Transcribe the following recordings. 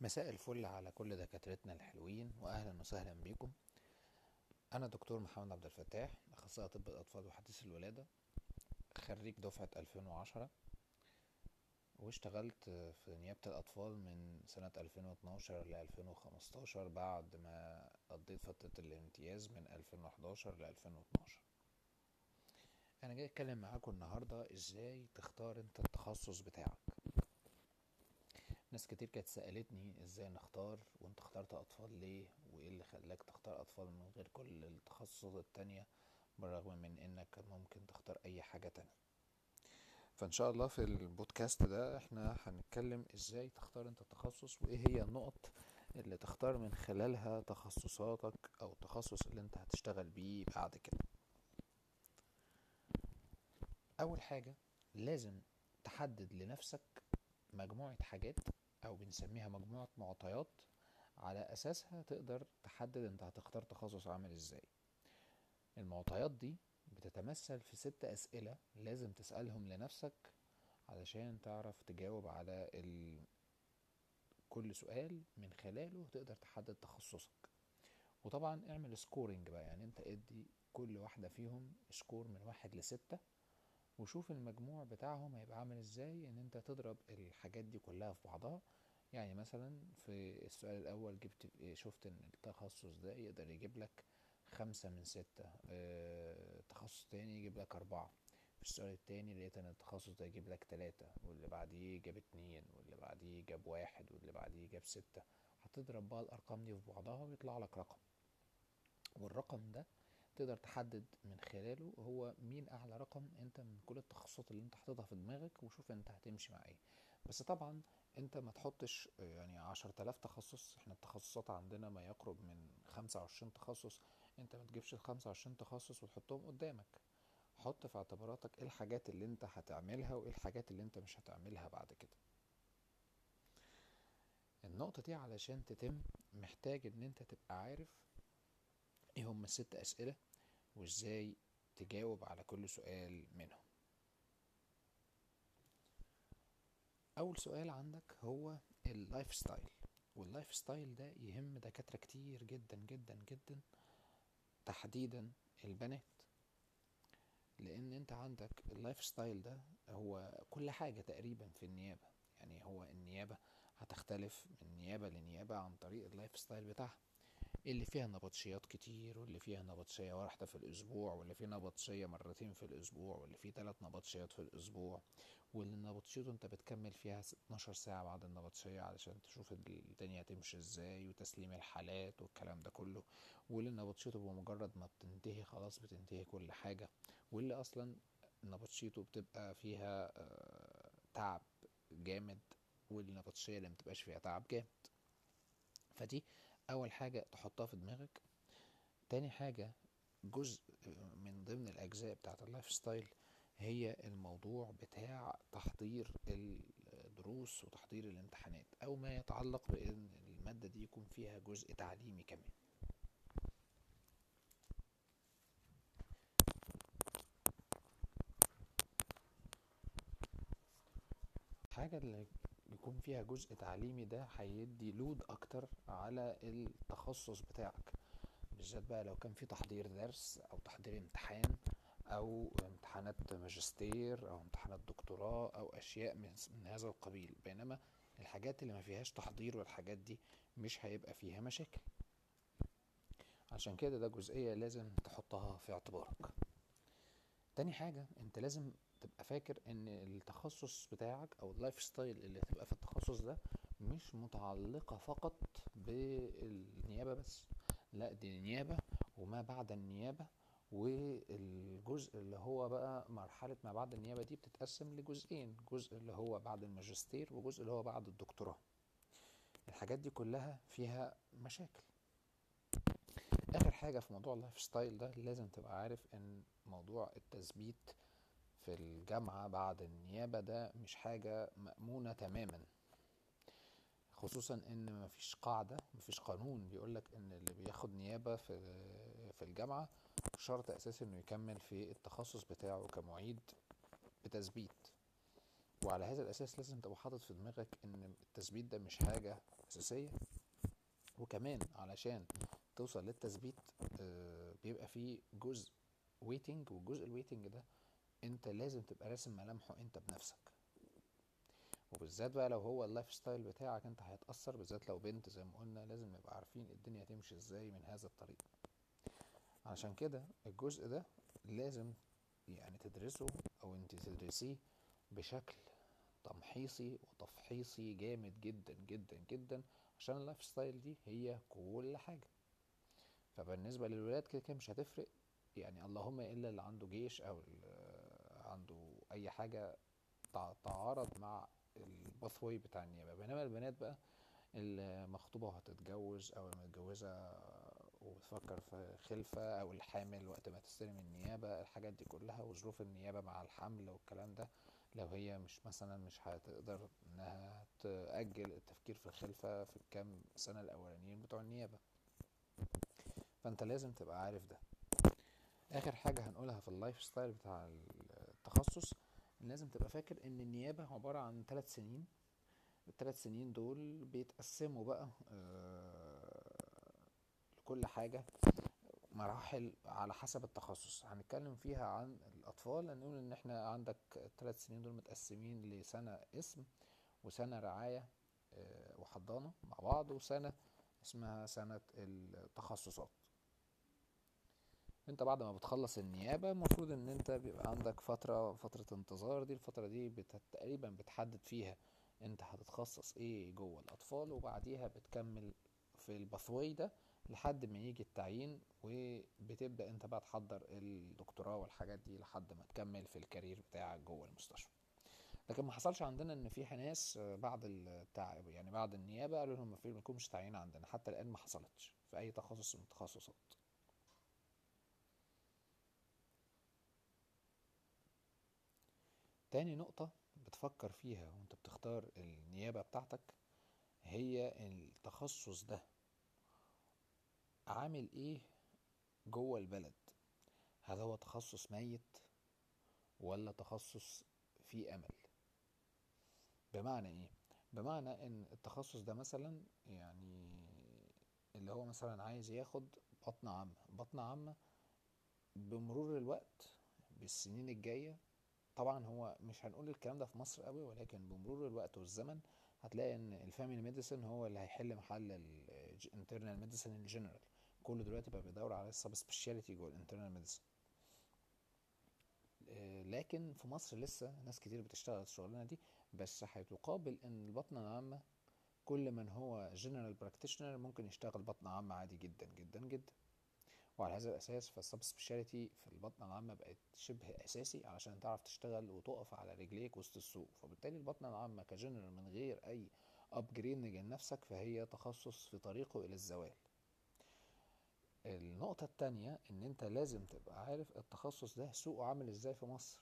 مساء الفل على كل دكاترتنا الحلوين واهلا وسهلا بيكم. أنا دكتور محمد عبد الفتاح أخصائي طب الأطفال وحديث الولادة خريج دفعة 2010 واشتغلت في نيابة الأطفال من سنة 2012 ل 2015 بعد ما قضيت فترة الامتياز من 2011 ل 2012 أنا جاي أتكلم معاكم النهارده إزاي تختار أنت التخصص بتاعك. ناس كتير كانت سألتني إزاي نختار وأنت اخترت أطفال ليه وإيه اللي خلاك تختار أطفال من غير كل التخصصات التانية بالرغم من إنك ممكن تختار أي حاجة تانية. فإن شاء الله في البودكاست ده إحنا هنتكلم إزاي تختار أنت التخصص وإيه هي النقط اللي تختار من خلالها تخصصاتك أو التخصص اللي أنت هتشتغل بيه بعد كده. أول حاجة لازم تحدد لنفسك مجموعة حاجات أو بنسميها مجموعة معطيات على أساسها تقدر تحدد أنت هتختار تخصص عامل إزاي. المعطيات دي بتتمثل في ست أسئلة لازم تسألهم لنفسك علشان تعرف تجاوب على ال... كل سؤال من خلاله تقدر تحدد تخصصك. وطبعا اعمل scoring بقى يعني أنت ادي كل واحدة فيهم score من واحد لستة وشوف المجموع بتاعهم هيبقى عامل إزاي إن أنت تضرب الحاجات دي كلها في بعضها يعني مثلا في السؤال الأول جبت شفت إن التخصص ده يقدر يجيب لك خمسة من ستة آه تخصص تاني يجيب لك أربعة. في السؤال التاني لقيت إن التخصص ده يجيب لك تلاتة واللي بعديه جاب اتنين واللي بعديه جاب واحد واللي بعديه جاب ستة. هتضرب بقى الأرقام دي في بعضها ويطلع لك رقم. والرقم ده تقدر تحدد من خلاله هو مين أعلى رقم أنت من كل التخصصات اللي أنت حاططها في دماغك وشوف أنت هتمشي مع إيه. بس طبعا انت ما تحطش يعني عشر تلاف تخصص إحنا التخصصات عندنا ما يقرب من خمسة وعشرين تخصص انت ما تجيبش الخمسة وعشرين تخصص وتحطهم قدامك. حط في اعتباراتك إيه الحاجات اللي انت هتعملها وايه الحاجات اللي انت مش هتعملها بعد كده. النقطة دي علشان تتم محتاج ان انت تبقى عارف إيه هم الست أسئلة وازاي تجاوب على كل سؤال منهم. أول سؤال عندك هو ال lifestyle وال lifestyle ده يهم دكاترة كتير جدا جدا جدا تحديدا البنات. لأن أنت عندك ال lifestyle ده هو كل حاجة تقريبا في النيابة. يعني هو النيابة هتختلف من نيابة لنيابة عن طريق ال lifestyle بتاعها. اللي فيها نبطشيات كتير واللي فيها نبطشية واحدة في الأسبوع واللي فيه نبطشية مرتين في الأسبوع واللي فيه ثلاث نبطشيات في الأسبوع. واللي نبطشيته أنت بتكمل فيها 12 ساعة بعد النبطشية علشان تشوف الدنيا تمشي إزاي وتسليم الحالات والكلام ده كله. واللي نبطشيته بمجرد ما بتنتهي خلاص بتنتهي كل حاجة. واللي أصلا نبطشيته بتبقى فيها تعب جامد والنبطشية اللي متبقاش فيها تعب جامد. فدي أول حاجة تحطها في دماغك. تاني حاجة جزء من ضمن الأجزاء بتاعت ال lifestyle هي الموضوع بتاع تحضير الدروس وتحضير الامتحانات أو ما يتعلق بإن المادة دي يكون فيها جزء تعليمي كمان. الحاجة اللي يكون فيها جزء تعليمي ده هيدي لود أكتر على التخصص بتاعك. بالذات بقى لو كان في تحضير درس أو تحضير امتحان أو امتحانات ماجستير أو امتحانات دكتوراه أو أشياء من, هذا القبيل. بينما الحاجات اللي ما فيهاش تحضير والحاجات دي مش هيبقى فيها مشاكل. عشان كده ده جزئية لازم تحطها في اعتبارك. تاني حاجة انت لازم تبقى فاكر إن التخصص بتاعك أو ال lifestyle اللي هتبقى في التخصص ده مش متعلقة فقط بالنيابة بس لأ دي النيابة وما بعد النيابة والجزء اللي هو بقى مرحلة ما بعد النيابة دي بتتقسم لجزئين جزء اللي هو بعد الماجستير وجزء اللي هو بعد الدكتوراه. الحاجات دي كلها فيها مشاكل. آخر حاجة في موضوع ال lifestyle ده لازم تبقى عارف إن موضوع التثبيت في الجامعة بعد النيابة ده مش حاجة مأمونة تماما. خصوصا إن مفيش قاعدة مفيش قانون بيقولك إن اللي بياخد نيابة في في الجامعة شرط أساسي إنه يكمل في التخصص بتاعه كمعيد بتثبيت. وعلى هذا الأساس لازم تبقى حاطط في دماغك إن التثبيت ده مش حاجة أساسية. وكمان علشان توصل للتثبيت آه، بيبقى فيه جزء waiting والجزء ال waiting ده انت لازم تبقى راسم ملامحه انت بنفسك. وبالذات بقى لو هو ال lifestyle بتاعك انت هيتأثر بالذات لو بنت زي ما قلنا لازم نبقى عارفين الدنيا تمشي إزاي من هذا الطريق. عشان كده الجزء ده لازم يعني تدرسه أو انت تدرسيه بشكل تمحيصي وتفحيصي جامد جدا جدا جدا عشان ال lifestyle دي هي كل حاجة. فبالنسبة للولاد كده كده مش هتفرق يعني اللهم إلا اللي عنده جيش أو أي حاجة تع- تعارض مع ال pathway بتاع النيابة. بينما البنات بقى المخطوبة وهتتجوز أو المتجوزة وبتفكر في خلفة أو الحامل وقت ما تستلم النيابة الحاجات دي كلها وظروف النيابة مع الحمل والكلام ده لو هي مش مثلا مش هتقدر إنها تأجل التفكير في الخلفة في الكام سنة الأولانيين بتوع النيابة. فأنت لازم تبقى عارف ده. آخر حاجة هنقولها في ال lifestyle بتاع التخصص لازم تبقى فاكر إن النيابة عبارة عن ثلاث سنين. الثلاث سنين دول بيتقسموا بقى آه، لكل حاجة مراحل على حسب التخصص. هنتكلم فيها عن الأطفال. هنقول إن إحنا عندك الثلاث سنين دول متقسمين لسنة اسم وسنة رعاية آه، وحضانة مع بعض وسنة اسمها سنة التخصصات. انت بعد ما بتخلص النيابة المفروض ان انت بيبقى عندك فترة فترة انتظار دي الفترة دي. تقريبا بتحدد فيها انت هتتخصص إيه جوه الأطفال وبعديها بتكمل في الباثواي ده لحد ما يجي التعيين وبتبدأ انت بقى تحضر الدكتوراه والحاجات دي لحد ما تكمل في الكارير بتاعك جوه المستشفى لكن ما حصلش عندنا ان في ناس آه، بعد التع... يعني بعد النيابة قالوا لهم ما فيكمش تعيين عندنا حتى الآن ما حصلتش في أي تخصص من التخصصات تاني نقطة بتفكر فيها وانت بتختار النيابة بتاعتك هي التخصص ده. عامل إيه جوه البلد؟ هل هو تخصص ميت ولا تخصص فيه أمل؟ بمعنى إيه؟ بمعنى ان التخصص ده مثلا يعني اللي هو مثلا عايز ياخد بطن عامة. بطن عامة بمرور الوقت بالسنين الجاية طبعا هو مش هنقول الكلام ده في مصر قوي ولكن بمرور الوقت والزمن هتلاقي إن ال family medicine هو اللي هيحل محل ال internal medicine ال general كله دلوقتي بقى بيدور على ال subspecialty جوه ال internal medicine لكن في مصر لسه ناس كتير بتشتغل الشغلانة دي بس هتقابل إن البطنة العامة كل من هو general practitioner ممكن يشتغل بطنة عامة عادي جدا جدا جدا. وعلى هذا الأساس فال subspecialty في البطنة العامة بقت شبه أساسي علشان تعرف تشتغل وتقف على رجليك وسط السوق. فبالتالي البطنة العامة كجنرال من غير أي upgrading لنفسك فهي تخصص في طريقه إلى الزوال. النقطة التانية إن أنت لازم تبقى عارف التخصص ده سوقه عامل إزاي في مصر.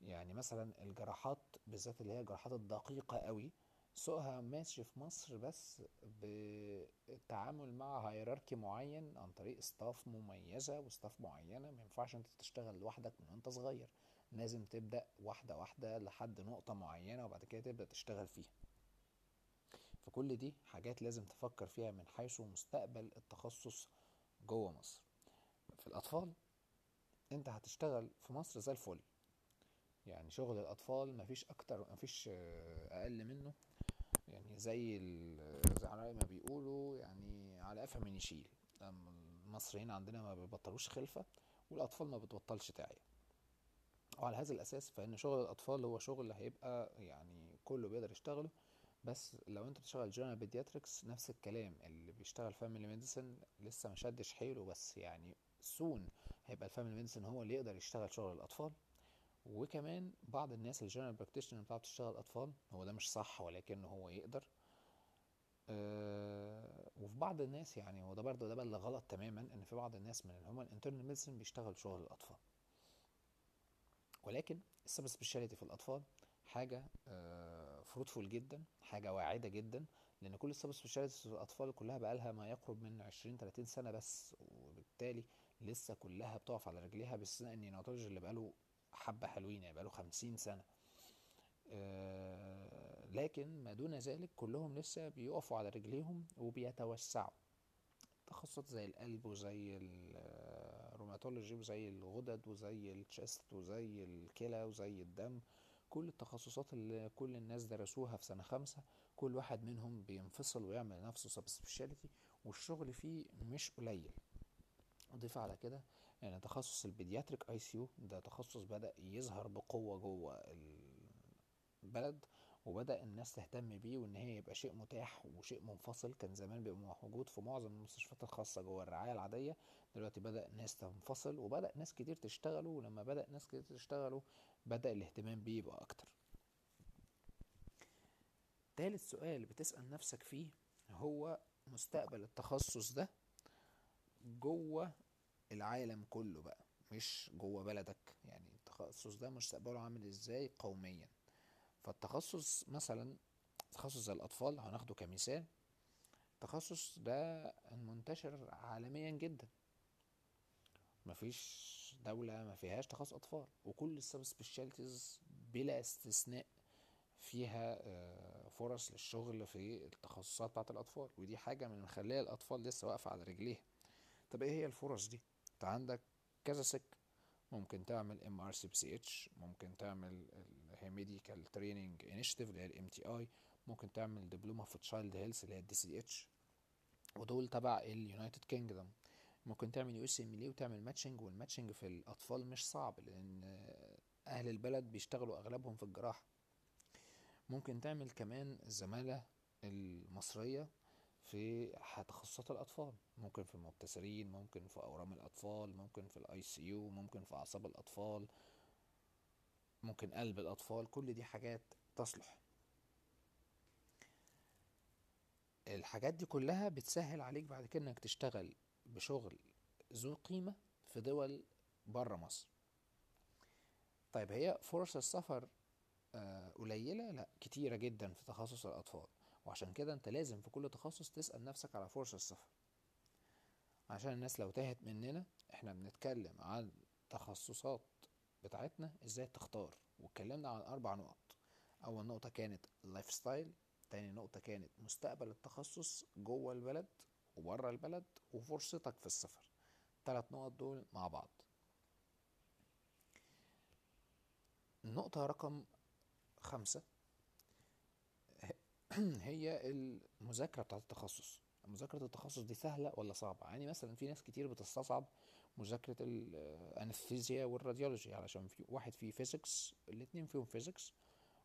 يعني مثلا الجراحات بالذات اللي هي الجراحات الدقيقة قوي سوقها ماشي في مصر بس بالتعامل مع hierarchy معين عن طريق staff مميزة و staff معينة. ما ينفعش انت تشتغل لوحدك من وانت صغير. لازم تبدأ واحدة واحدة لحد نقطة معينة وبعد كده تبدأ تشتغل فيها. فكل دي حاجات لازم تفكر فيها من حيث مستقبل التخصص جوه مصر. في الأطفال انت هتشتغل في مصر زي الفل. يعني شغل الأطفال مفيش أكتر مفيش أقل منه. يعني زي ال- زي على ما بيقولوا يعني على قفا من يشيل. المصريين عندنا ما بيبطلوش خلفة والأطفال ما بتبطلش تعيا وعلى هذا الأساس فإن شغل الأطفال هو شغل هيبقى يعني كله بيقدر يشتغله. بس لو أنت بتشتغل general pediatrics نفس الكلام اللي بيشتغل family medicine لسه ما شدش حيله بس يعني soon هيبقى ال family medicine هو اللي يقدر يشتغل شغل الأطفال. وكمان بعض الناس ال general practitioner بتاعته تشتغل اطفال هو ده مش صح ولكن هو يقدر. أه وفي بعض الناس يعني وده برضه ده بقى اللي غلط تماما إن في بعض الناس من اللي هم ال internal medicine بيشتغل شغل الاطفال ولكن ال subspecialty في الأطفال حاجة fruitful جدا حاجة واعدة جدا لأن كل specialties في الأطفال كلها بقى لها ما يقرب من 20 30 سنة بس وبالتالي لسه كلها بتقف على رجليها باستثناء ال neonatology اللي بقاله حبة حلوين يعني بقاله 50 سنة. آه، لكن ما دون ذلك كلهم لسه بيقفوا على رجليهم وبيتوسعوا. تخصصات زي القلب وزي ال rheumatology وزي الغدد وزي ال chest وزي الكلى وزي الدم. كل التخصصات اللي كل الناس درسوها في سنة خمسة كل واحد منهم بينفصل ويعمل نفسه subspecialty والشغل فيه مش قليل. أضيف على كده ان تخصص ال pediatric IC ده تخصص بدأ يظهر بقوة جوه البلد وبدأ الناس تهتم بيه وإن هي يبقى شيء متاح وشيء منفصل. كان زمان بيبقى موجود في معظم المستشفيات الخاصة جوه الرعاية العادية. دلوقتي بدأ الناس تنفصل وبدأ ناس كتير تشتغله ولما بدأ ناس كتير تشتغله بدأ الاهتمام بيه يبقى أكتر. تالت سؤال بتسأل نفسك فيه هو مستقبل التخصص ده جوه العالم كله بقى مش جوه بلدك. يعني التخصص ده مستقبله عامل إزاي قوميا؟ فالتخصص مثلا تخصص الأطفال هناخده كمثال. التخصص ده منتشر عالميا جدا. مفيش دولة ما فيهاش تخصص أطفال وكل ال subspecialties بلا استثناء فيها فرص للشغل في التخصصات بتاعت الأطفال. ودي حاجة من مخلية الأطفال لسه واقفة على رجليها. طب إيه هي الفرص دي؟ انت عندك كذا سكة. ممكن تعمل ام ار سي بي إتش ممكن تعمل medical training initiative اللي هي ال MTI ممكن تعمل دبلومة في child health اللي هي ال DCH ودول تبع ال United Kingdom ممكن تعمل USML وتعمل matching وال matching في الأطفال مش صعب لأن أهل البلد بيشتغلوا أغلبهم في الجراحة. ممكن تعمل كمان الزماله المصرية. في تخصصات الأطفال. ممكن في المبتسرين ممكن في أورام الأطفال ممكن في ال ICU ممكن في أعصاب الأطفال ممكن قلب الأطفال. كل دي حاجات تصلح. الحاجات دي كلها بتسهل عليك بعد كده إنك تشتغل بشغل ذو قيمة في دول بره مصر. طيب هي فرص السفر قليلة؟ لا كتيرة جدا في تخصص الأطفال. وعشان كده انت لازم في كل تخصص تسأل نفسك على فرص السفر. عشان الناس لو تاهت مننا إحنا بنتكلم عن تخصصات بتاعتنا إزاي تختار. واتكلمنا عن أربع نقط. أول نقطة كانت ال lifestyle تاني نقطة كانت مستقبل التخصص جوه البلد وبره البلد وفرصتك في السفر. ثلاث نقط دول مع بعض. النقطة رقم خمسة. هي المذاكرة بتاعت التخصص. مذاكرة التخصص دي سهلة ولا صعبة؟ يعني مثلا في ناس كتير بتستصعب مذاكرة ال anesthesia وال radiology علشان في واحد فيه physics الاتنين فيهم physics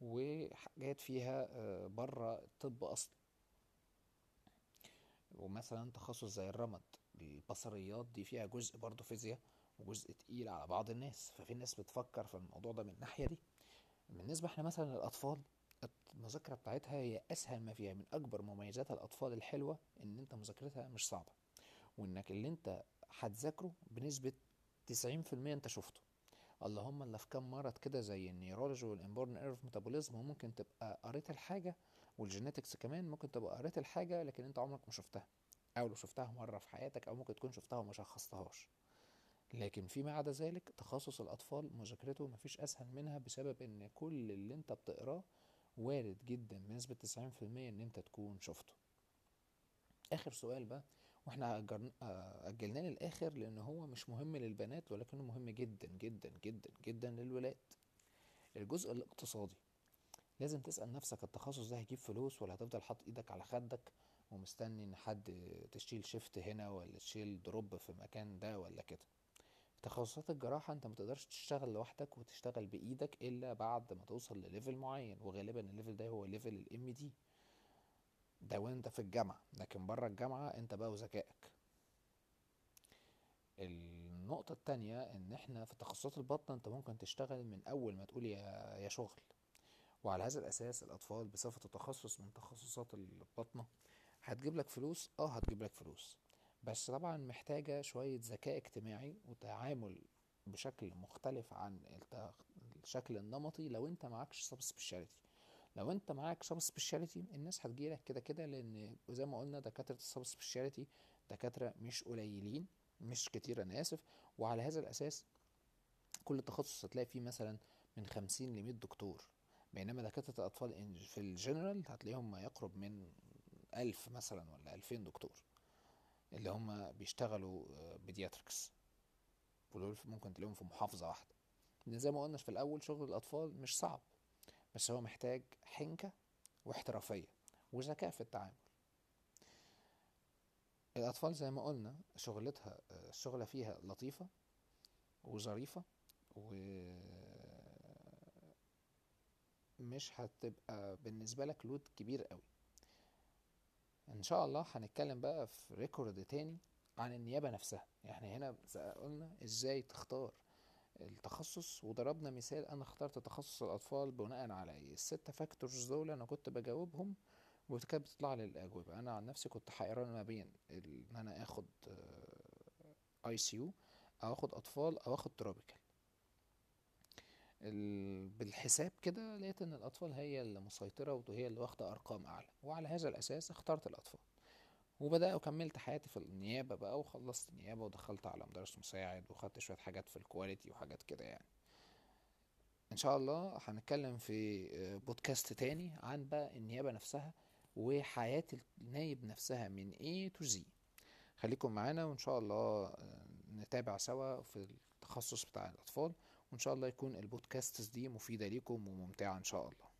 وحاجات فيها بره الطب أصلا ومثلا تخصص زي الرمد البصريات دي فيها جزء برضه فيزياء وجزء تقيل على بعض الناس. ففي ناس بتفكر في الموضوع ده من الناحية دي. بالنسبة إحنا مثلا للأطفال المذاكرة بتاعتها هي أسهل ما فيها من أكبر مميزات الأطفال الحلوة إن أنت مذاكرتها مش صعبة وإنك اللي أنت هتذاكره بنسبة تسعين في المية أنت شفته. اللهم الا في كام مرض كده زي ال neurology وال inborn error of metabolism ممكن تبقى قريت الحاجة وال genetics كمان ممكن تبقى قريت الحاجة لكن أنت عمرك ما شفتها أو لو شفتها مرة في حياتك أو ممكن تكون شفتها وما شخصتهاش. لكن فيما عدا ذلك تخصص الأطفال مذاكرته مفيش أسهل منها بسبب إن كل اللي أنت بتقراه وارد جدا بنسبة تسعين في المية إن أنت تكون شفته. آخر سؤال بقى وإحنا أجلناه للآخر لأن هو مش مهم للبنات ولكنه مهم جدا جدا جدا جدا للولاد. الجزء الاقتصادي لازم تسأل نفسك التخصص ده هيجيب فلوس ولا هتفضل حاطط إيدك على خدك ومستني إن حد تشيل shift هنا ولا تشيل drop في مكان ده ولا كده؟ تخصصات الجراحة انت متقدرش تشتغل لوحدك وتشتغل بإيدك إلا بعد ما توصل لل level معين وغالبا ال level ده هو level ال MD ده وانت في الجامعة لكن بره الجامعة انت بقى وذكائك. النقطة التانية ان إحنا في تخصصات البطنة انت ممكن تشتغل من أول ما تقول يا, يا شغل. وعلى هذا الأساس الأطفال بصفة التخصص من تخصصات البطنة هتجيب لك فلوس آه هتجيب لك فلوس. بس طبعا محتاجة شوية ذكاء اجتماعي وتعامل بشكل مختلف عن الشكل النمطي. لو انت معكش سب سبيشاليتي لو انت معاك subspecialty الناس هتجيلك كده كده لأن زي ما قلنا دكاترة ال subspecialty دكاترة مش قليلين مش كتير أنا آسف. وعلى هذا الأساس كل تخصص هتلاقي فيه مثلا من خمسين لمية دكتور. بينما دكاترة الأطفال إن- في الجنرال هتلاقيهم ما يقرب من ألف مثلا ولا ألفين دكتور. اللي هم بيشتغلوا pediatrics ودول ممكن تلاقيهم في محافظة واحدة. لأن زي ما قلنا في الأول شغل الأطفال مش صعب. بس هو محتاج حنكة واحترافية وذكاء في التعامل. الأطفال زي ما قلنا شغلتها الشغلة فيها لطيفة وظريفة و مش هتبقى بالنسبة لك لود كبير قوي. إن شاء الله هنتكلم بقى في ريكورد تاني عن النيابة نفسها. يعني هنا قلنا إزاي تختار التخصص وضربنا مثال أنا اخترت تخصص الأطفال بناء على إيه؟ الستة factors دول أنا كنت بجاوبهم وكانت بتطلع لي الأجوبة. أنا عن نفسي كنت حيران ما بين إن أنا آخد ICU أو آخد أطفال أو آخد tropical ال- بالحساب كده لقيت إن الأطفال هي اللي مسيطرة وهي اللي واخدة أرقام أعلى. وعلى هذا الأساس اخترت الأطفال. وبدأ وكملت حياتي في النيابة بقى وخلصت نيابة ودخلت على مدرس مساعد وخدت شوية حاجات في الكواليتي وحاجات كده يعني. إن شاء الله هنتكلم في آه، بودكاست تاني عن بقى النيابة نفسها وحياة النايب نفسها من to Z. خليكم معانا وإن شاء الله آه، نتابع سوا في التخصص بتاع الأطفال وإن شاء الله يكون البودكاست دي مفيدة ليكم وممتعة إن شاء الله.